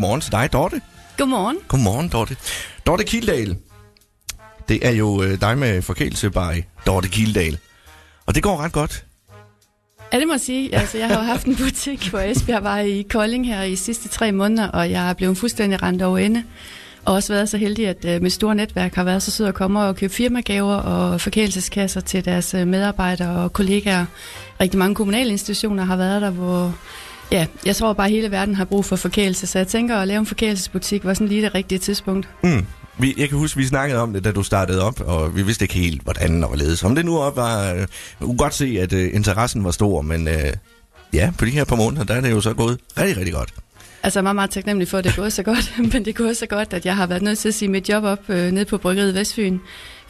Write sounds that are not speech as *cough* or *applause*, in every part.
godmorgen til dig, Dorte. Godmorgen. Godmorgen, Dorte. Dorte Kildal. Det er jo øh, dig med forkælelse by Dorte Kildal. Og det går ret godt. Ja, det må jeg sige. Altså, jeg har jo haft en butik på Esbjerg var i Kolding her i sidste tre måneder, og jeg er blevet fuldstændig rendt over ende. Og også været så heldig, at uh, mit store netværk har været så sød at komme og købe firmagaver og forkælelseskasser til deres uh, medarbejdere og kollegaer. Rigtig mange kommunale institutioner har været der, hvor ja, jeg tror bare, at hele verden har brug for forkælelse. Så jeg tænker, at lave en forkælelsesbutik var sådan lige det rigtige tidspunkt. Mm. Vi, jeg kan huske, vi snakkede om det, da du startede op, og vi vidste ikke helt, hvordan og hvorledes. Om det nu op var... Øh, kunne godt se, at øh, interessen var stor, men øh, ja, på de her par måneder, der er det jo så gået rigtig, rigtig godt. Altså, jeg er meget, meget taknemmelig for, at det er gået så godt, *laughs* men det er gået så godt, at jeg har været nødt til at sige mit job op øh, nede på Bryggeriet Vestfyn,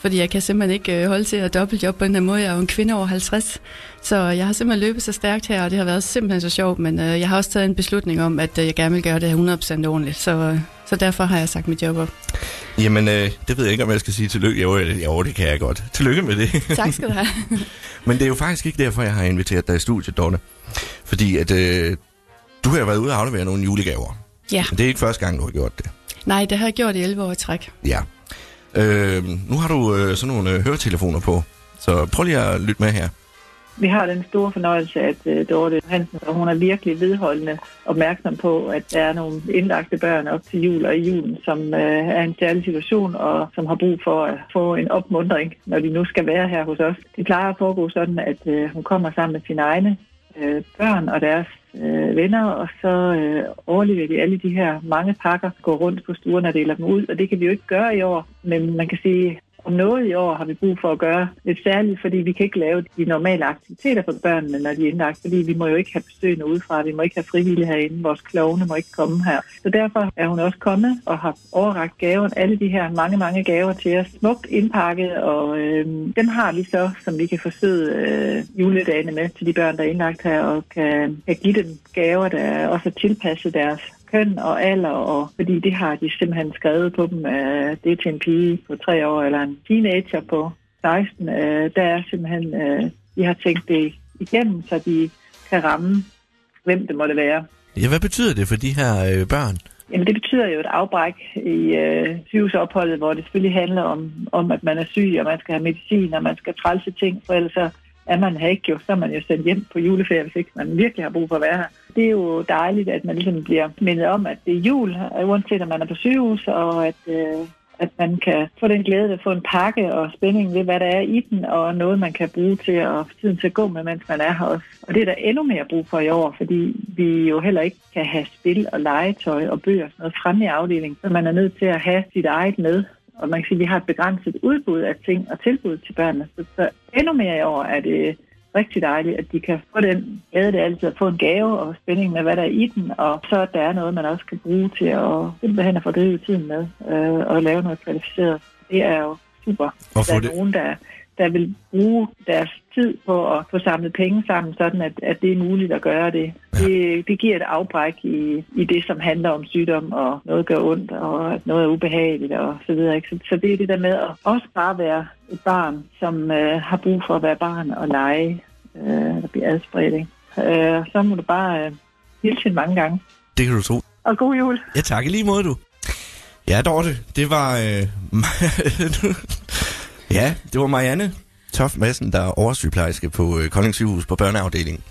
fordi jeg kan simpelthen ikke øh, holde til at dobbeltjob på den her måde. Jeg er jo en kvinde over 50, så jeg har simpelthen løbet så stærkt her, og det har været simpelthen så sjovt, men øh, jeg har også taget en beslutning om, at øh, jeg gerne vil gøre det 100% ordentligt, så, så derfor har jeg sagt mit job op. Jamen, øh, det ved jeg ikke, om jeg skal sige tillykke. Jo, jo, det kan jeg godt. Tillykke med det. *laughs* Tak skal du have. *laughs* Men det er jo faktisk ikke derfor, jeg har inviteret dig i studiet, Dorte. Fordi at øh, du har været ude og aflevere nogle julegaver. Ja. Men det er ikke første gang, du har gjort det. Nej, det har jeg gjort i 11 år i træk. Ja. Øh, nu har du øh, sådan nogle øh, høretelefoner på, så prøv lige at lytte med her. Vi har den store fornøjelse, at øh, Dorte Hansen, og hun er virkelig vedholdende opmærksom på, at der er nogle indlagte børn op til jul og i julen, som øh, er i en særlig situation, og som har brug for at få en opmundring, når de nu skal være her hos os. Det plejer at foregå sådan, at øh, hun kommer sammen med sine egne øh, børn og deres øh, venner, og så øh, overlever vi alle de her mange pakker, går rundt på stuerne og deler dem ud, og det kan vi jo ikke gøre i år, men man kan sige, om noget i år har vi brug for at gøre lidt særligt, fordi vi kan ikke lave de normale aktiviteter for børnene, når de er indlagt, fordi vi må jo ikke have besøgende udefra, vi må ikke have frivillige herinde, vores klovne må ikke komme her. Så derfor er hun også kommet og har overragt gaven, alle de her mange, mange gaver til os, smukt indpakket, og øh, dem har vi så, som vi kan forsøge øh, juledagene med til de børn, der er indlagt her, og kan, kan give dem gaver, der også er tilpasset deres køn og alder, og fordi det har de simpelthen skrevet på dem, at det er til en pige på tre år, eller en teenager på 16. Øh, der er simpelthen, øh, de har tænkt det igennem, så de kan ramme, hvem det måtte være. Ja, hvad betyder det for de her øh, børn? Jamen det betyder jo et afbræk i øh, sygehusopholdet, hvor det selvfølgelig handler om, om, at man er syg, og man skal have medicin, og man skal trælse ting, for ellers så er man her ikke jo, så er man jo sendt hjem på juleferie, hvis ikke man virkelig har brug for at være her. Det er jo dejligt, at man ligesom bliver mindet om, at det er jul, øh, uanset om man er på sygehus, og at, øh, at man kan få den glæde ved at få en pakke og spænding ved, hvad der er i den, og noget, man kan bruge til at få tiden til at gå med, mens man er her også. Og det er der endnu mere brug for i år, fordi vi jo heller ikke kan have spil og legetøj og bøger og sådan noget fremme i afdelingen, så man er nødt til at have sit eget med. Og man kan sige, at vi har et begrænset udbud af ting og tilbud til børnene. Så, så endnu mere i år er det rigtig dejligt, at de kan få den glæde, det altid at få en gave og spænding med, hvad der er i den, og så at der er noget, man også kan bruge til at simpelthen at fordrive tiden med øh, og lave noget kvalificeret. Det er jo super. Og der er det... nogen, der, der vil bruge deres tid på at få samlet penge sammen, sådan at, at det er muligt at gøre det. Det, det giver et afbræk i, i det, som handler om sygdom, og noget gør ondt, og at noget er ubehageligt, og så videre. Ikke? Så, så det er det der med at også bare være et barn, som øh, har brug for at være barn og lege, øh, der bliver adspredt. Ikke? Øh, så må du bare øh, hilse mange gange. Det kan du tro. Og god jul. Ja, tak i lige måde, du. Ja, Dorte, det var... Øh, *laughs* ja, det var Marianne Toft Madsen, der er oversygeplejerske på øh, Kolding Sygehus på børneafdelingen.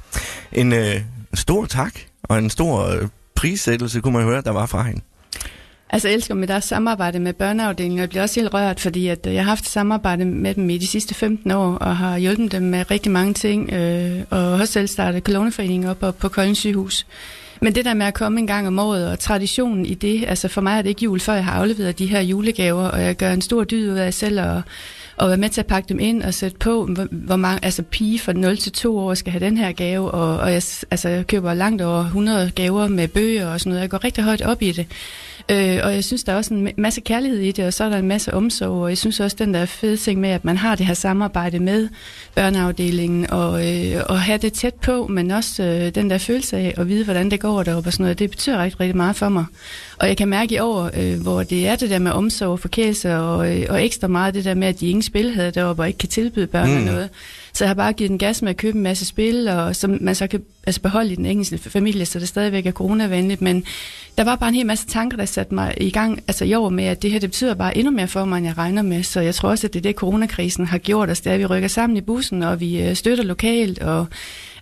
En øh, stor tak og en stor øh, prissættelse, kunne man høre, der var fra hende. Altså jeg elsker med deres samarbejde med børneafdelingen, og jeg bliver også helt rørt, fordi at øh, jeg har haft samarbejde med dem i de sidste 15 år, og har hjulpet dem med rigtig mange ting, øh, og har selv startet koloneforeningen op, op på Kolding Sygehus. Men det der med at komme en gang om året, og traditionen i det, altså for mig er det ikke jul, før jeg har afleveret de her julegaver, og jeg gør en stor dyd ud af selv at og være med til at pakke dem ind og sætte på, hvor, hvor mange, altså pige fra 0 til 2 år skal have den her gave, og, og jeg, altså, jeg køber langt over 100 gaver med bøger og sådan noget. Jeg går rigtig højt op i det. Øh, og jeg synes, der er også en masse kærlighed i det, og så er der en masse omsorg, og jeg synes også, den der fede ting med, at man har det her samarbejde med børneafdelingen, og, øh, og have det tæt på, men også øh, den der følelse af at vide, hvordan det går deroppe og sådan noget, det betyder rigtig, rigtig meget for mig. Og jeg kan mærke i år, øh, hvor det er det der med omsorg og forkælelse, og, øh, og ekstra meget det der med, at de ingen spil havde deroppe, og ikke kan tilbyde børn mm. noget. Så jeg har bare givet den gas med at købe en masse spil, og som man så kan altså, beholde i den engelske familie, så det stadigvæk er coronavenligt. Men der var bare en hel masse tanker, der satte mig i gang altså i år med, at det her det betyder bare endnu mere for mig, end jeg regner med. Så jeg tror også, at det er det, coronakrisen har gjort os, det er, at vi rykker sammen i bussen, og vi øh, støtter lokalt, og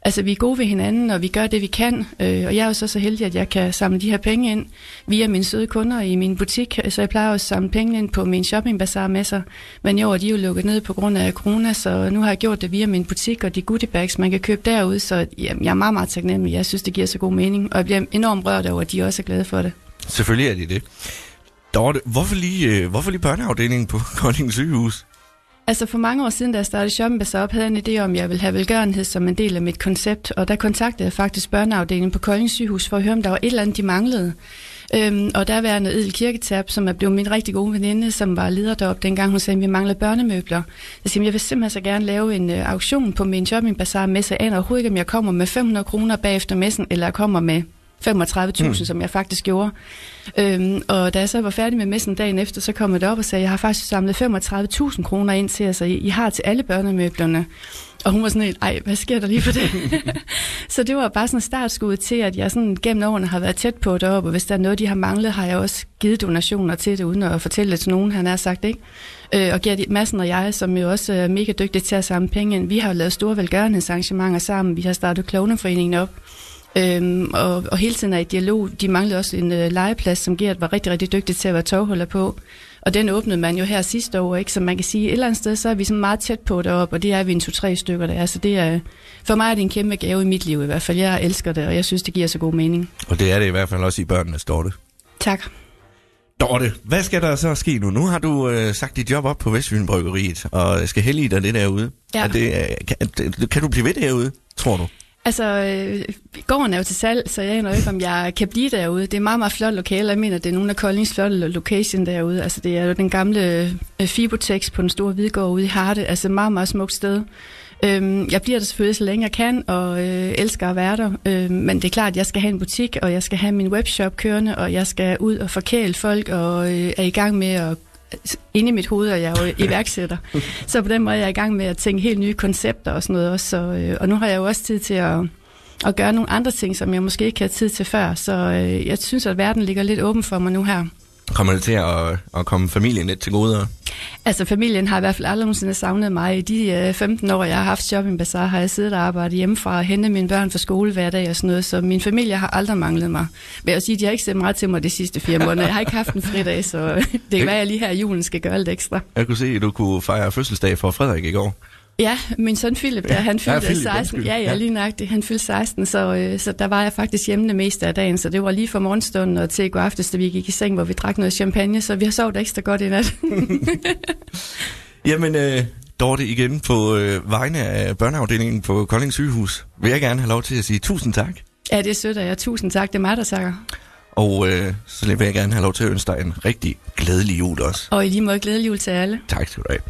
altså, vi er gode ved hinanden, og vi gør det, vi kan. Øh, og jeg er jo så så heldig, at jeg kan samle de her penge ind via mine søde kunder i min butik. Så jeg plejer også at samle penge ind på min shopping bazaar. Men i år de er jo lukket ned på grund af corona, så nu har jeg gjort det via min butik og de goodie bags, man kan købe derude. Så jamen, jeg er meget, meget taknemmelig. Jeg synes, det giver så god mening. Og jeg bliver enormt rørt over, at de også er glade for det. Selvfølgelig er de det. Dorte, hvorfor lige, øh, hvorfor lige børneafdelingen på *laughs* Kolding sygehus? Altså for mange år siden, da jeg startede Shoppen Bazaar op, havde jeg en idé om, at jeg ville have velgørenhed som en del af mit koncept. Og der kontaktede jeg faktisk børneafdelingen på Kolding sygehus for at høre, om der var et eller andet, de manglede. Øhm, og der var en Edel Kirketab, som er blevet min rigtig gode veninde, som var leder deroppe, dengang hun sagde, at vi manglede børnemøbler. Jeg siger, jeg vil simpelthen så gerne lave en uh, auktion på min shopping bazaar med, så jeg aner overhovedet ikke, om jeg kommer med 500 kroner bagefter messen, eller jeg kommer med 35.000, mm. som jeg faktisk gjorde. Øhm, og da jeg så var færdig med messen dagen efter, så kom jeg op og sagde, jeg har faktisk samlet 35.000 kroner ind til, altså I, I har til alle børnemøblerne. Og hun var sådan helt, ej, hvad sker der lige for det? *laughs* så det var bare sådan en startskud til, at jeg sådan gennem årene har været tæt på deroppe, og hvis der er noget, de har manglet, har jeg også givet donationer til det, uden at fortælle det til nogen, han har sagt, ikke? Øh, og Gert Madsen og jeg, som jo også er mega dygtige til at samle penge ind, vi har lavet store velgørenhedsarrangementer sammen, vi har startet Klovneforeningen op, Øhm, og, og hele tiden er i dialog. De manglede også en øh, legeplads, som Gert var rigtig, rigtig dygtig til at være togholder på. Og den åbnede man jo her sidste år, ikke? Så man kan sige, et eller andet sted, så er vi sådan meget tæt på deroppe, og det er vi en to-tre stykker, der er. Så det er, for mig er det en kæmpe gave i mit liv i hvert fald. Jeg elsker det, og jeg synes, det giver så god mening. Og det er det i hvert fald også i børnenes Dorte. Tak. Dorte, hvad skal der så ske nu? Nu har du øh, sagt dit job op på Vestfyn Bryggeriet, og skal hellige dig det derude. Ja. Er det, øh, kan, kan du blive ved derude, tror du? Altså, øh, gården er jo til salg, så jeg aner ikke, om jeg kan blive derude. Det er meget, meget flot lokale. Jeg mener, det er nogle af Koldings flotte location derude. Altså, det er jo den gamle øh, Fibotex på den store Hvidegård ude i Harte. Altså, meget, meget smukt sted. Øhm, jeg bliver der selvfølgelig så længe jeg kan, og øh, elsker at være der. Øhm, men det er klart, at jeg skal have en butik, og jeg skal have min webshop kørende, og jeg skal ud og forkæle folk, og øh, er i gang med at inde i mit hoved, og jeg er jo *laughs* iværksætter. så på den måde er jeg i gang med at tænke helt nye koncepter og sådan noget også. Så, øh, og nu har jeg jo også tid til at, at gøre nogle andre ting, som jeg måske ikke havde tid til før. Så øh, jeg synes, at verden ligger lidt åben for mig nu her. Kommer det til at, at komme familien lidt til gode? Altså familien har i hvert fald aldrig nogensinde savnet mig. I de øh, 15 år, jeg har haft shopping bazaar, har jeg siddet og arbejdet hjemmefra og hentet mine børn fra skole hver dag og sådan noget. Så min familie har aldrig manglet mig. Men jeg sige, de har ikke set meget til mig de sidste fire måneder. Jeg har ikke haft en fridag, så *laughs* det kan være, at jeg lige her i julen skal gøre lidt ekstra. Jeg kunne se, at du kunne fejre fødselsdag for Frederik i går. Ja, min søn Philip, der, han fyldte ja, Philip, 16. Ja, ja, lige nøjagtigt. Han fyldte 16, så, øh, så der var jeg faktisk hjemme det meste af dagen. Så det var lige fra morgenstunden og til i går aftes, da vi gik i seng, hvor vi drak noget champagne. Så vi har sovet ekstra godt i nat. *laughs* Jamen, øh, Dorte, igen på øh, vegne af børneafdelingen på Kolding sygehus, vil jeg gerne have lov til at sige tusind tak. Ja, det er sødt af jer. Tusind tak. Det er mig, der takker. Og øh, så vil jeg gerne have lov til at ønske dig en rigtig glædelig jul også. Og i lige måde glædelig jul til alle. Tak skal du have.